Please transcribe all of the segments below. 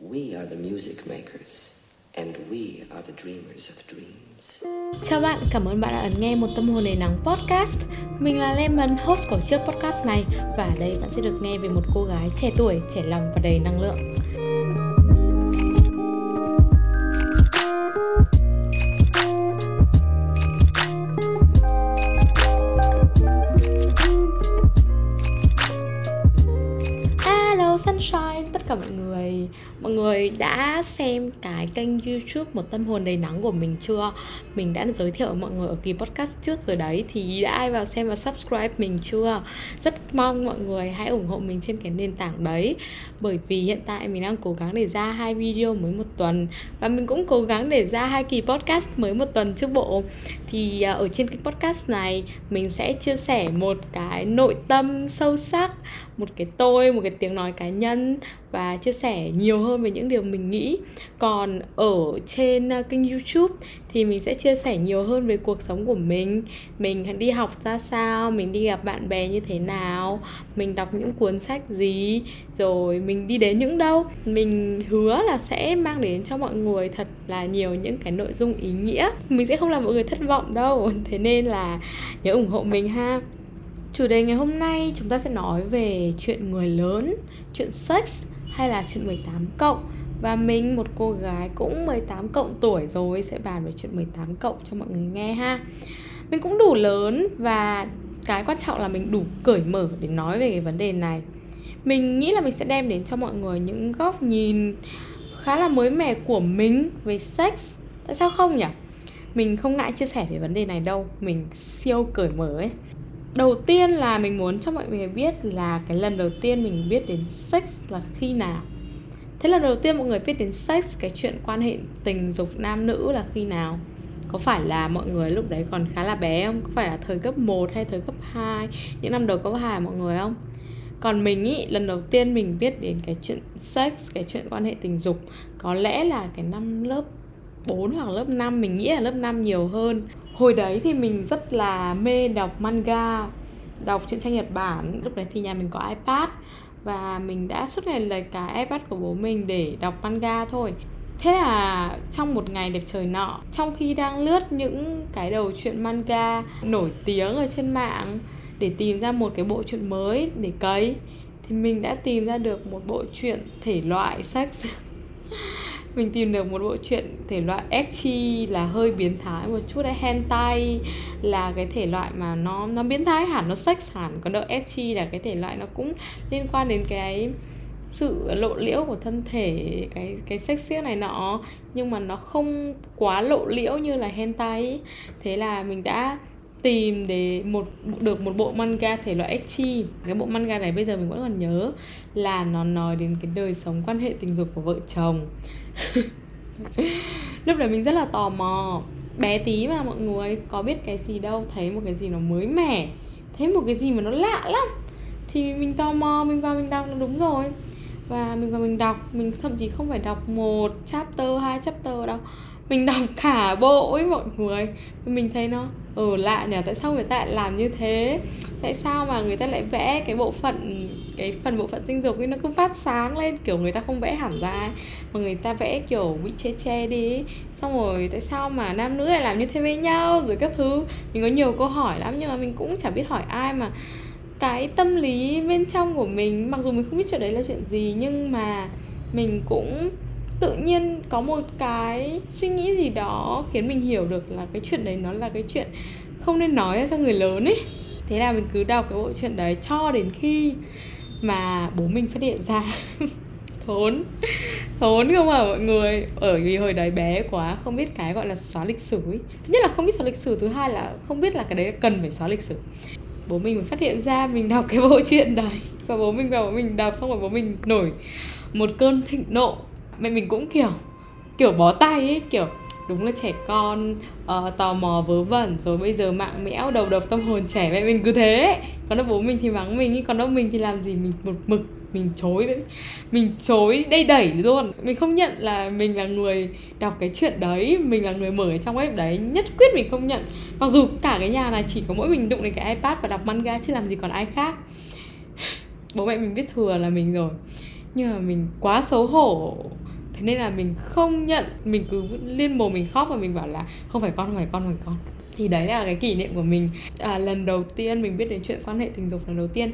We are the music makers, and we are the dreamers of dreams. Chào bạn, cảm ơn bạn đã ấn nghe một tâm hồn đầy nắng podcast. Mình là Lemon, host của chiếc podcast này và ở đây bạn sẽ được nghe về một cô gái trẻ tuổi, trẻ lòng và đầy năng lượng. Mọi người đã xem cái kênh youtube Một tâm hồn đầy nắng của mình chưa? Mình đã giới thiệu mọi người ở kỳ podcast trước rồi đấy, Thì đã ai vào xem và subscribe mình chưa? Rất mong mọi người hãy ủng hộ mình trên cái nền tảng đấy, Bởi vì hiện tại mình đang cố gắng để ra hai video mới một tuần Và mình cũng cố gắng để ra hai kỳ podcast mới một tuần trước bộ Thì à, ở trên cái podcast này, Mình sẽ chia sẻ một cái nội tâm sâu sắc một cái tôi, một cái tiếng nói cá nhân và chia sẻ nhiều hơn về những điều mình nghĩ. Còn ở trên ờ, kênh youtube thì mình sẽ chia sẻ nhiều hơn về cuộc sống của mình. Mình đi học ra sao, mình đi gặp bạn bè như thế nào, mình đọc những cuốn sách gì, rồi mình đi đến những đâu. Mình hứa là sẽ mang đến cho mọi người thật là nhiều những cái nội dung ý nghĩa. Mình sẽ không làm mọi người thất vọng đâu, thế nên là nhớ ủng hộ mình ha. Chủ đề ngày hôm nay chúng ta sẽ nói về chuyện người lớn, chuyện sex hay là chuyện 18 cộng. Và mình một cô gái cũng 18 cộng tuổi rồi sẽ bàn về chuyện 18 cộng cho mọi người nghe ha. Mình cũng đủ lớn và cái quan trọng là mình đủ cởi mở để nói về cái vấn đề này. Mình nghĩ là mình sẽ đem đến cho mọi người những góc nhìn khá là mới mẻ của mình về sex. Tại sao không nhỉ? Mình không ngại chia sẻ về vấn đề này đâu. Mình siêu cởi mở ấy đầu tiên là mình muốn cho mọi người biết là cái lần đầu tiên mình biết đến sex là khi nào. Thế lần đầu tiên mọi người biết đến sex, cái chuyện quan hệ tình dục nam nữ là khi nào? Có phải là mọi người lúc đấy còn khá là bé không? Có phải là thời cấp 1 hay thời cấp 2 những năm đầu cấp 2 mọi người không? Còn mình ý, lần đầu tiên mình biết đến cái chuyện sex, cái chuyện quan hệ tình dục, có lẽ là cái năm lớp 4 hoặc lớp 5 mình nghĩ là lớp 5 nhiều hơn hồi đấy thì mình rất là mê đọc manga, đọc truyện tranh Nhật Bản. Lúc đấy thì nhà mình có iPad và mình đã suốt ngày lấy cái iPad của bố mình để đọc manga thôi. Thế là trong một ngày đẹp trời nọ, Trong khi đang lướt những cái đầu truyện manga nổi tiếng ở trên mạng Để tìm ra một cái bộ truyện mới để cấy, Thì mình đã tìm ra được một bộ truyện thể loại sex. mình tìm được một bộ truyện thể loại ecchi là hơi biến thái một chút đấy, hentai là cái thể loại mà nó nó biến thái hẳn, nó sex hẳn. Còn đâu ecchi là cái thể loại nó cũng liên quan đến cái sự lộ liễu của thân thể, cái cái sex xiếc này nọ. Nhưng mà nó không quá lộ liễu như là hentai thế là mình đã tìm để một, được một bộ manga thể loại ecchi. Cái bộ manga này bây giờ mình vẫn còn nhớ là nó nói đến cái đời sống quan hệ tình dục của vợ chồng. lúc đấy mình rất là tò mò. Bé tí mà mọi người, có biết cái gì đâu, thấy một cái gì nó mới mẻ, thấy một cái gì mà nó lạ lắm. Thì mình tò mò, mình vào mình đọc là đúng rồi. Và mình vào mình đọc, mình thậm chí không phải đọc một chapter, hai chapter đâu. Mình đọc cả bộ ấy mọi người. Mình thấy nó ừ lạ nhỉ tại sao người ta lại làm như thế? Tại sao mà người ta lại vẽ cái bộ phận cái phần bộ phận sinh dục ấy nó cứ phát sáng lên kiểu người ta không vẽ hẳn ra ấy, mà người ta vẽ kiểu bị che che đi xong rồi tại sao mà nam nữ lại làm như thế với nhau rồi các thứ? Mình có nhiều câu hỏi lắm nhưng mà mình cũng chả biết hỏi ai mà. Cái tâm lý bên trong của mình mặc dù mình không biết chuyện đấy là chuyện gì nhưng mà mình cũng tự nhiên có một cái suy nghĩ gì đó khiến mình hiểu được là cái chuyện đấy nó là cái chuyện không nên nói cho người lớn ấy thế là mình cứ đọc cái bộ chuyện đấy cho đến khi mà bố mình phát hiện ra. Thốn thốn không à mọi người. Ở vì hồi đấy bé quá, không biết cái gọi là xóa lịch sử ấy thứ nhất là không biết xóa lịch sử, thứ hai là không biết là cái đấy cần phải xóa lịch sử. Bố mình phát hiện ra mình đọc cái bộ chuyện đấy. Và bố mình vào bố mình đọc xong rồi bố mình nổi một cơn thịnh nộ mẹ mình cũng kiểu kiểu bó tay ấy kiểu đúng là trẻ con uh, tò mò vớ vẩn rồi bây giờ mạng mẽo đầu độc tâm hồn trẻ. Mẹ mình cứ thế còn đâu bố mình thì mắng mình còn đâu mình thì làm gì mình một mực mình chối đấy mình chối đây đẩy luôn. Mình không nhận là mình là người đọc cái chuyện đấy mình là người mở cái trong web đấy nhất quyết mình không nhận. Mặc dù cả cái nhà này chỉ có mỗi mình đụng đến cái ipad và đọc manga chứ làm gì còn ai khác. Bố mẹ mình biết thừa là mình rồi. Nhưng mà mình quá xấu hổ thế nên là mình không nhận mình cứ liên mồm mình khóc và mình bảo là không phải con không phải con không phải con. Thì đấy là cái kỷ niệm của mình. À, lần đầu tiên mình biết đến chuyện quan hệ tình dục lần đầu tiên.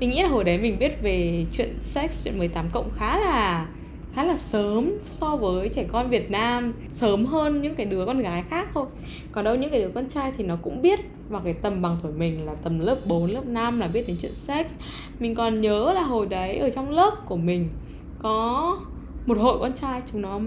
Mình nghĩ là hồi đấy mình biết về chuyện sex chuyện 18 cộng khá là khá là sớm so với trẻ con Việt Nam. Sớm hơn những cái đứa con gái khác thôi. Còn đâu những cái đứa con trai thì nó cũng biết. Vào cái tầm bằng tuổi mình là tầm lớp 4, lớp 5 là biết đến chuyện sex. Mình còn nhớ là hồi đấy ở trong lớp của mình có một hội con trai chúng nó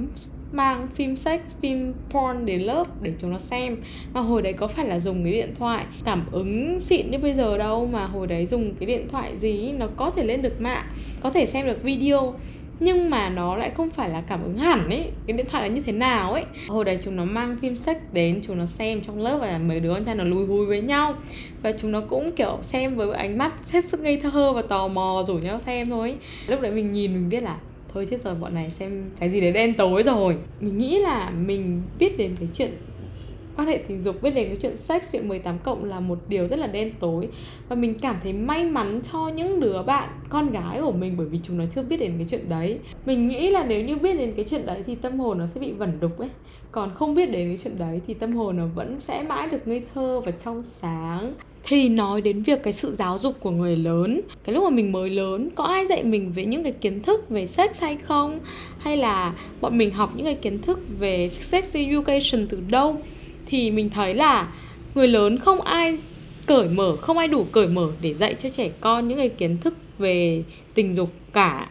mang phim sex, phim porn đến lớp để chúng nó xem. Mà hồi đấy có phải là dùng cái điện thoại cảm ứng xịn như bây giờ đâu Mà hồi đấy dùng cái điện thoại gì nó có thể lên được mạng Có thể xem được video. Nhưng mà nó lại không phải là cảm ứng hẳn ấy cái điện thoại là như thế nào ấy hồi đấy chúng nó mang phim sex đến chúng nó xem trong lớp và mấy đứa con trai nó lùi hùi với nhau. Và chúng nó cũng kiểu xem với ánh mắt hết sức ngây thơ và tò mò rủ nhau xem thôi lúc đấy mình nhìn mình biết là thôi chết rồi, bọn này xem cái gì đấy đen tối rồi. Mình nghĩ là mình biết đến cái chuyện quan hệ tình dục biết đến cái chuyện sex chuyện 18 cộng là một điều rất là đen tối. Và mình cảm thấy may mắn cho những đứa bạn, con gái của mình bởi vì chúng nó chưa biết đến cái chuyện đấy. Mình nghĩ là nếu như biết đến cái chuyện đấy thì tâm hồn nó sẽ bị vẩn đục ấy. Còn không biết đến cái chuyện đấy thì tâm hồn nó vẫn sẽ mãi được ngây thơ và trong sáng. Thì nói đến việc cái sự giáo dục của người lớn, cái lúc mà mình mới lớn, có ai dạy mình về những cái kiến thức về sex hay không? Hay là bọn mình học những cái kiến thức về sex education từ đâu? Thì mình thấy là người lớn không ai cởi mở, không ai đủ cởi mở để dạy cho trẻ con những cái kiến thức về tình dục cả.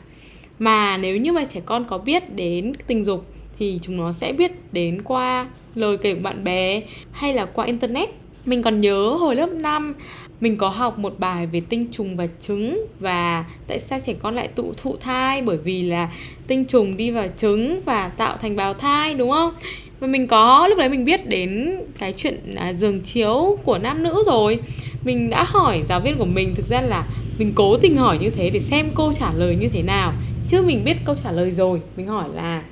Mà nếu như mà trẻ con có biết đến tình dục thì chúng nó sẽ biết đến qua lời kể của bạn bè hay là qua internet. Mình còn nhớ hồi lớp 5 mình có học một bài về tinh trùng và trứng và tại sao trẻ con lại tụ thụ thai bởi vì là tinh trùng đi vào trứng và tạo thành bào thai đúng không? Và mình có lúc đấy mình biết đến cái chuyện à, giường chiếu của nam nữ rồi. Mình đã hỏi giáo viên của mình thực ra là mình cố tình hỏi như thế để xem cô trả lời như thế nào. Chứ mình biết câu trả lời rồi, mình hỏi là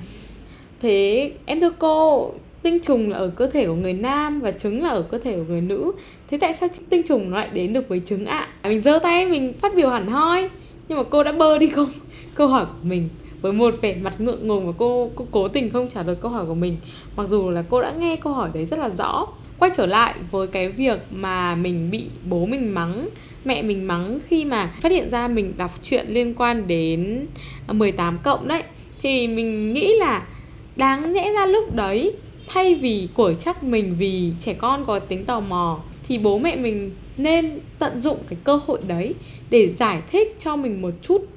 Thế em thưa cô tinh trùng là ở cơ thể của người nam và trứng là ở cơ thể của người nữ. Thế tại sao tinh trùng nó lại đến được với trứng ạ? À? mình giơ tay mình phát biểu hẳn hoi. Nhưng mà cô đã bơ đi không? Câu hỏi của mình với một vẻ mặt ngượng ngùng và cô, cô cố tình không trả lời câu hỏi của mình. Mặc dù là cô đã nghe câu hỏi đấy rất là rõ. Quay trở lại với cái việc mà mình bị bố mình mắng mẹ mình mắng khi mà phát hiện ra mình đọc chuyện liên quan đến à, 18 cộng đấy. Thì mình nghĩ là đáng nhẽ ra lúc đấy thay vì cổi chắc mình vì trẻ con có tính tò mò thì bố mẹ mình nên tận dụng cái cơ hội đấy để giải thích cho mình một chút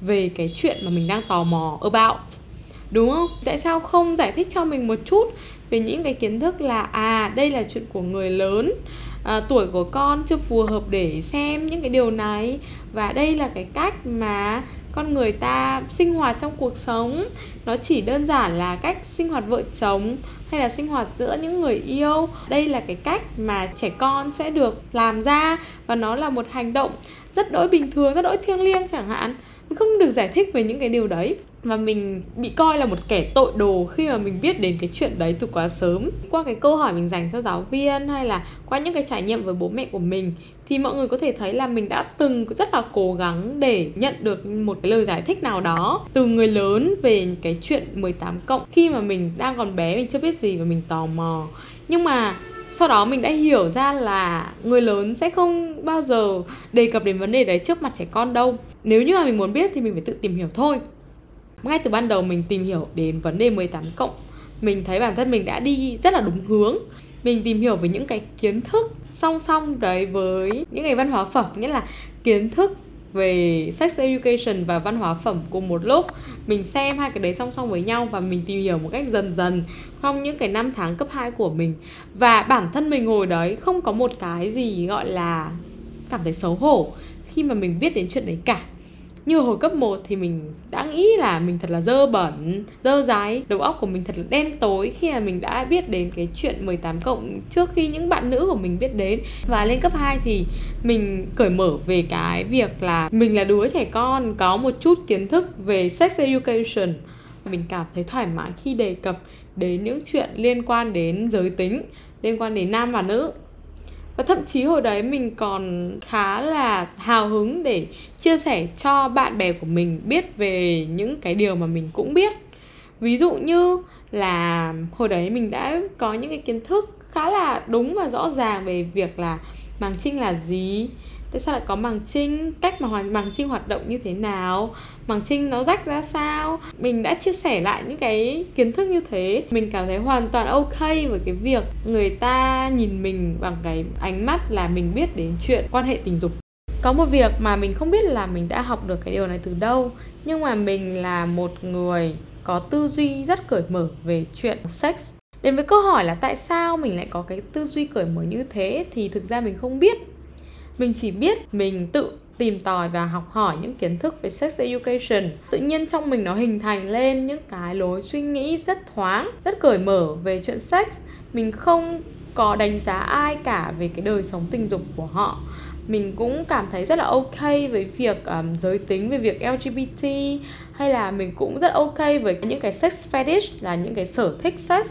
về cái chuyện mà mình đang tò mò about. Đúng không? Tại sao không giải thích cho mình một chút về những cái kiến thức là à đây là chuyện của người lớn à, tuổi của con chưa phù hợp để xem những cái điều này và đây là cái cách mà con người ta sinh hoạt trong cuộc sống. Nó chỉ đơn giản là cách sinh hoạt vợ chồng hay là sinh hoạt giữa những người yêu? Đây là cái cách mà trẻ con sẽ được làm ra và nó là một hành động rất đỗi bình thường, rất đỗi thiêng liêng chẳng hạn. Mình không được giải thích về những cái điều đấy và mình bị coi là một kẻ tội đồ khi mà mình biết đến cái chuyện đấy từ quá sớm. Qua cái câu hỏi mình dành cho giáo viên hay là qua những cái trải nghiệm với bố mẹ của mình, thì mọi người có thể thấy là mình đã từng rất là cố gắng để nhận được một cái lời giải thích nào đó từ người lớn về cái chuyện 18 cộng. Khi mà mình đang còn bé, mình chưa biết gì và mình tò mò. Nhưng mà sau đó mình đã hiểu ra là người lớn sẽ không bao giờ đề cập đến vấn đề đấy trước mặt trẻ con đâu. Nếu như mà mình muốn biết thì mình phải tự tìm hiểu thôi ngay từ ban đầu mình tìm hiểu đến vấn đề 18 cộng. Mình thấy bản thân mình đã đi rất là đúng hướng. Mình tìm hiểu về những cái kiến thức song song đấy với những cái văn hóa phẩm, nghĩa là kiến thức về sex education và văn hóa phẩm cùng một lúc. Mình xem hai cái đấy song song với nhau và mình tìm hiểu một cách dần dần trong những cái năm tháng cấp 2 của mình. Và bản thân mình ngồi đấy không có một cái gì gọi là cảm thấy xấu hổ khi mà mình biết đến chuyện đấy cả như hồi cấp 1 thì mình đã nghĩ là mình thật là dơ bẩn, dơ dái Đầu óc của mình thật là đen tối khi mà mình đã biết đến cái chuyện 18 cộng trước khi những bạn nữ của mình biết đến. Và lên cấp 2 thì mình cởi mở về cái việc là mình là đứa trẻ con có một chút kiến thức về sex education. Mình cảm thấy thoải mái khi đề cập đến những chuyện liên quan đến giới tính, liên quan đến nam và nữ và thậm chí hồi đấy mình còn khá là hào hứng để chia sẻ cho bạn bè của mình biết về những cái điều mà mình cũng biết. Ví dụ như là hồi đấy mình đã có những cái kiến thức khá là đúng và rõ ràng về việc là màng trinh là gì tại sao lại có màng trinh cách mà hoàn, màng trinh hoạt động như thế nào? Màng trinh nó rách ra sao? Mình đã chia sẻ lại những cái kiến thức như thế. Mình cảm thấy hoàn toàn ok với cái việc người ta nhìn mình bằng cái ánh mắt là mình biết đến chuyện quan hệ tình dục. Có một việc mà mình không biết là mình đã học được cái điều này từ đâu, nhưng mà mình là một người có tư duy rất cởi mở về chuyện sex. Đến với câu hỏi là tại sao mình lại có cái tư duy cởi mở như thế thì thực ra mình không biết mình chỉ biết mình tự tìm tòi và học hỏi những kiến thức về sex education. Tự nhiên trong mình nó hình thành lên những cái lối suy nghĩ rất thoáng rất cởi mở về chuyện sex. Mình không có đánh giá ai cả về cái đời sống tình dục của họ. Mình cũng cảm thấy rất là ok với việc um, giới tính về việc LGBT hay là mình cũng rất ok với những cái sex fetish là những cái sở thích sex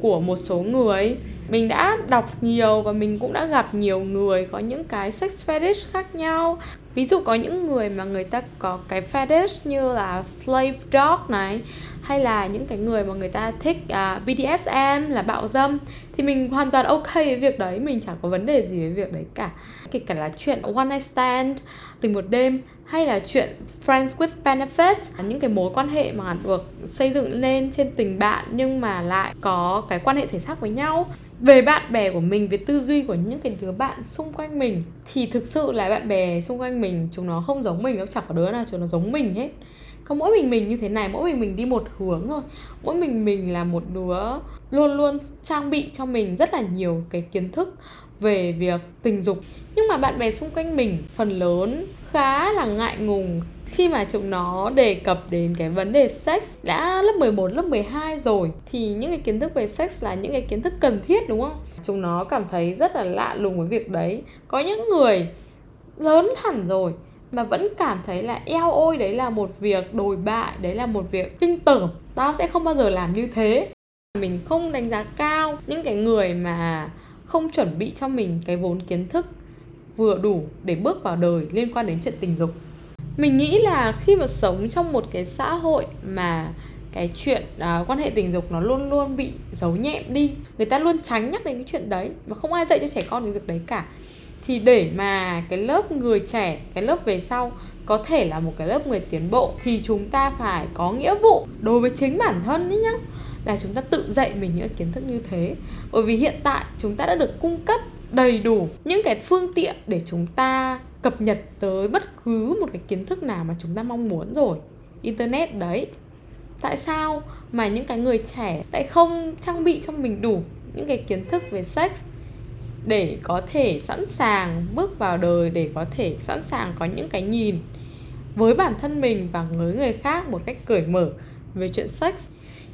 của một số người mình đã đọc nhiều và mình cũng đã gặp nhiều người có những cái sex fetish khác nhau ví dụ có những người mà người ta có cái fetish như là slave dog này hay là những cái người mà người ta thích à, uh, BDSM là bạo dâm thì mình hoàn toàn ok với việc đấy mình chẳng có vấn đề gì với việc đấy cả. Kể cả là chuyện one night stand tình một đêm hay là chuyện friends with benefits những cái mối quan hệ mà được xây dựng lên trên tình bạn nhưng mà lại có cái quan hệ thể xác với nhau. Về bạn bè của mình về tư duy của những cái đứa bạn xung quanh mình thì thực sự là bạn bè xung quanh mình chúng nó không giống mình đâu chẳng có đứa nào chúng nó giống mình hết có mỗi mình mình như thế này mỗi mình mình đi một hướng thôi mỗi mình mình là một đứa luôn luôn trang bị cho mình rất là nhiều cái kiến thức về việc tình dục nhưng mà bạn bè xung quanh mình phần lớn khá là ngại ngùng khi mà chúng nó đề cập đến cái vấn đề sex đã lớp 11, lớp 12 rồi thì những cái kiến thức về sex là những cái kiến thức cần thiết đúng không? Chúng nó cảm thấy rất là lạ lùng với việc đấy. Có những người lớn hẳn rồi mà vẫn cảm thấy là eo ôi đấy là một việc đồi bại, đấy là một việc kinh tởm. Tao sẽ không bao giờ làm như thế. Mình không đánh giá cao những cái người mà không chuẩn bị cho mình cái vốn kiến thức vừa đủ để bước vào đời liên quan đến chuyện tình dục mình nghĩ là khi mà sống trong một cái xã hội mà cái chuyện uh, quan hệ tình dục nó luôn luôn bị giấu nhẹm đi người ta luôn tránh nhắc đến cái chuyện đấy mà không ai dạy cho trẻ con cái việc đấy cả thì để mà cái lớp người trẻ, cái lớp về sau có thể là một cái lớp người tiến bộ thì chúng ta phải có nghĩa vụ đối với chính bản thân ấy nhá. Là chúng ta tự dạy mình những kiến thức như thế. Bởi vì hiện tại chúng ta đã được cung cấp đầy đủ những cái phương tiện để chúng ta cập nhật tới bất cứ một cái kiến thức nào mà chúng ta mong muốn rồi. Internet đấy. Tại sao mà những cái người trẻ lại không trang bị cho mình đủ những cái kiến thức về sex để có thể sẵn sàng bước vào đời để có thể sẵn sàng có những cái nhìn với bản thân mình và với người khác một cách cởi mở về chuyện sex.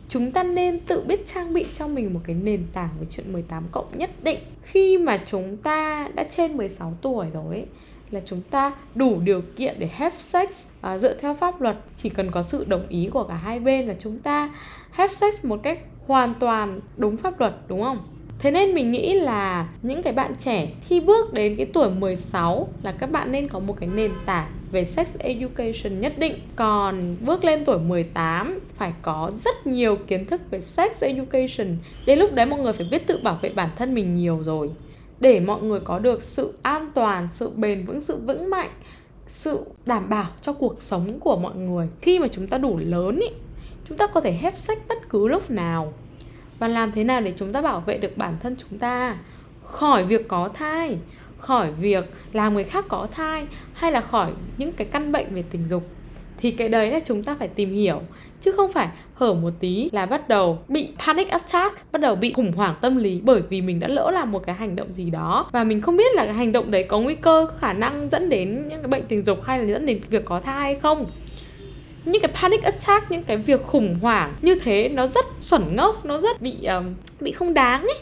Chúng ta nên tự biết trang bị cho mình một cái nền tảng về chuyện 18 cộng nhất định. Khi mà chúng ta đã trên 16 tuổi rồi ấy, là chúng ta đủ điều kiện để have sex. À, dựa theo pháp luật chỉ cần có sự đồng ý của cả hai bên là chúng ta have sex một cách hoàn toàn đúng pháp luật đúng không? Thế nên mình nghĩ là những cái bạn trẻ khi bước đến cái tuổi 16 là các bạn nên có một cái nền tảng về sex education nhất định. Còn bước lên tuổi 18 phải có rất nhiều kiến thức về sex education. Đến lúc đấy mọi người phải biết tự bảo vệ bản thân mình nhiều rồi để mọi người có được sự an toàn, sự bền vững, sự vững mạnh, sự đảm bảo cho cuộc sống của mọi người. Khi mà chúng ta đủ lớn ý, chúng ta có thể hép sách bất cứ lúc nào và làm thế nào để chúng ta bảo vệ được bản thân chúng ta? Khỏi việc có thai, khỏi việc làm người khác có thai, hay là khỏi những cái căn bệnh về tình dục. Thì cái đấy là chúng ta phải tìm hiểu, chứ không phải hở một tí là bắt đầu bị panic attack, bắt đầu bị khủng hoảng tâm lý bởi vì mình đã lỡ làm một cái hành động gì đó. Và mình không biết là cái hành động đấy có nguy cơ, khả năng dẫn đến những cái bệnh tình dục hay là dẫn đến việc có thai hay không những cái panic attack những cái việc khủng hoảng như thế nó rất xuẩn ngốc nó rất bị um, bị không đáng ấy.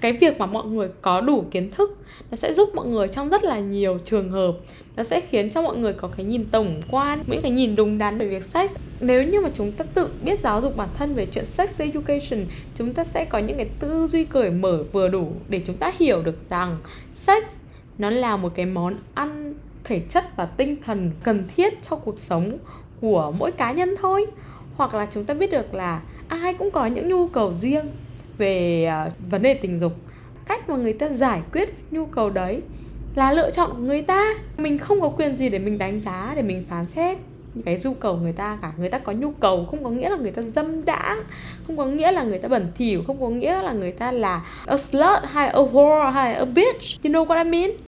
Cái việc mà mọi người có đủ kiến thức nó sẽ giúp mọi người trong rất là nhiều trường hợp. Nó sẽ khiến cho mọi người có cái nhìn tổng quan những cái nhìn đúng đắn về việc sex. Nếu như mà chúng ta tự biết giáo dục bản thân về chuyện sex education chúng ta sẽ có những cái tư duy cởi mở vừa đủ để chúng ta hiểu được rằng sex nó là một cái món ăn thể chất và tinh thần cần thiết cho cuộc sống của mỗi cá nhân thôi. Hoặc là chúng ta biết được là ai cũng có những nhu cầu riêng về à, vấn đề tình dục. Cách mà người ta giải quyết nhu cầu đấy là lựa chọn của người ta. Mình không có quyền gì để mình đánh giá, để mình phán xét những cái nhu cầu người ta cả. Người ta có nhu cầu không có nghĩa là người ta dâm đãng, không có nghĩa là người ta bẩn thỉu, không có nghĩa là người ta là a slut hay a whore hay a bitch. You know what I mean?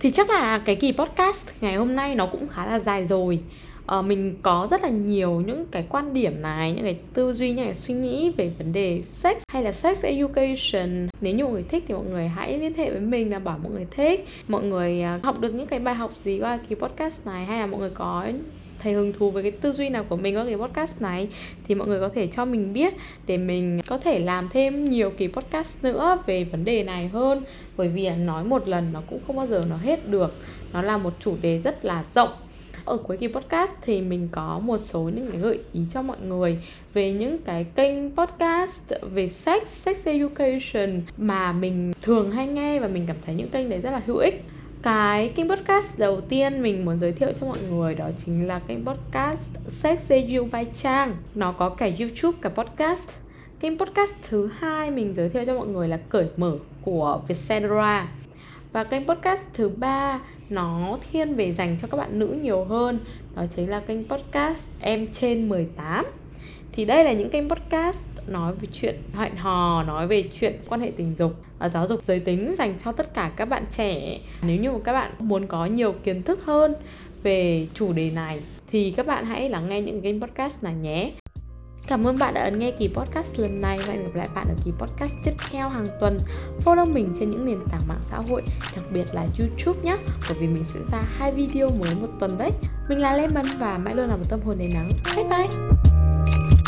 Thì chắc là cái kỳ podcast ngày hôm nay nó cũng khá là dài rồi. Uh, mình có rất là nhiều những cái quan điểm này những cái tư duy những cái suy nghĩ về vấn đề sex hay là sex education. Nếu như mọi người thích thì mọi người hãy liên hệ với mình là bảo mọi người thích. Mọi người uh, học được những cái bài học gì qua kỳ podcast này hay là mọi người có thấy hứng thú với cái tư duy nào của mình qua cái podcast này thì mọi người có thể cho mình biết để mình có thể làm thêm nhiều kỳ podcast nữa về vấn đề này hơn. Bởi vì à, nói một lần nó cũng không bao giờ nó hết được. Nó là một chủ đề rất là rộng. Ở cuối kỳ podcast thì mình có một số những cái gợi ý cho mọi người về những cái kênh podcast về sex, sex education mà mình thường hay nghe và mình cảm thấy những kênh đấy rất là hữu ích cái kênh podcast đầu tiên mình muốn giới thiệu cho mọi người đó chính là kênh podcast Sex review by Trang. Nó có cả YouTube, cả podcast. Kênh podcast thứ hai mình giới thiệu cho mọi người là Cởi Mở của Vietcetera. Và kênh podcast thứ ba nó thiên về dành cho các bạn nữ nhiều hơn. Đó chính là kênh podcast em trên 18 thì đây là những kênh podcast nói về chuyện hẹn hò nói về chuyện quan hệ tình dục và giáo dục giới tính dành cho tất cả các bạn trẻ nếu như các bạn muốn có nhiều kiến thức hơn về chủ đề này thì các bạn hãy lắng nghe những kênh podcast này nhé Cảm ơn bạn đã ấn nghe kỳ podcast lần này và hẹn gặp lại bạn ở kỳ podcast tiếp theo hàng tuần. Follow mình trên những nền tảng mạng xã hội, đặc biệt là YouTube nhé, bởi vì mình sẽ ra hai video mới một tuần đấy. Mình là Lemon và mãi luôn là một tâm hồn đầy nắng. Bye bye!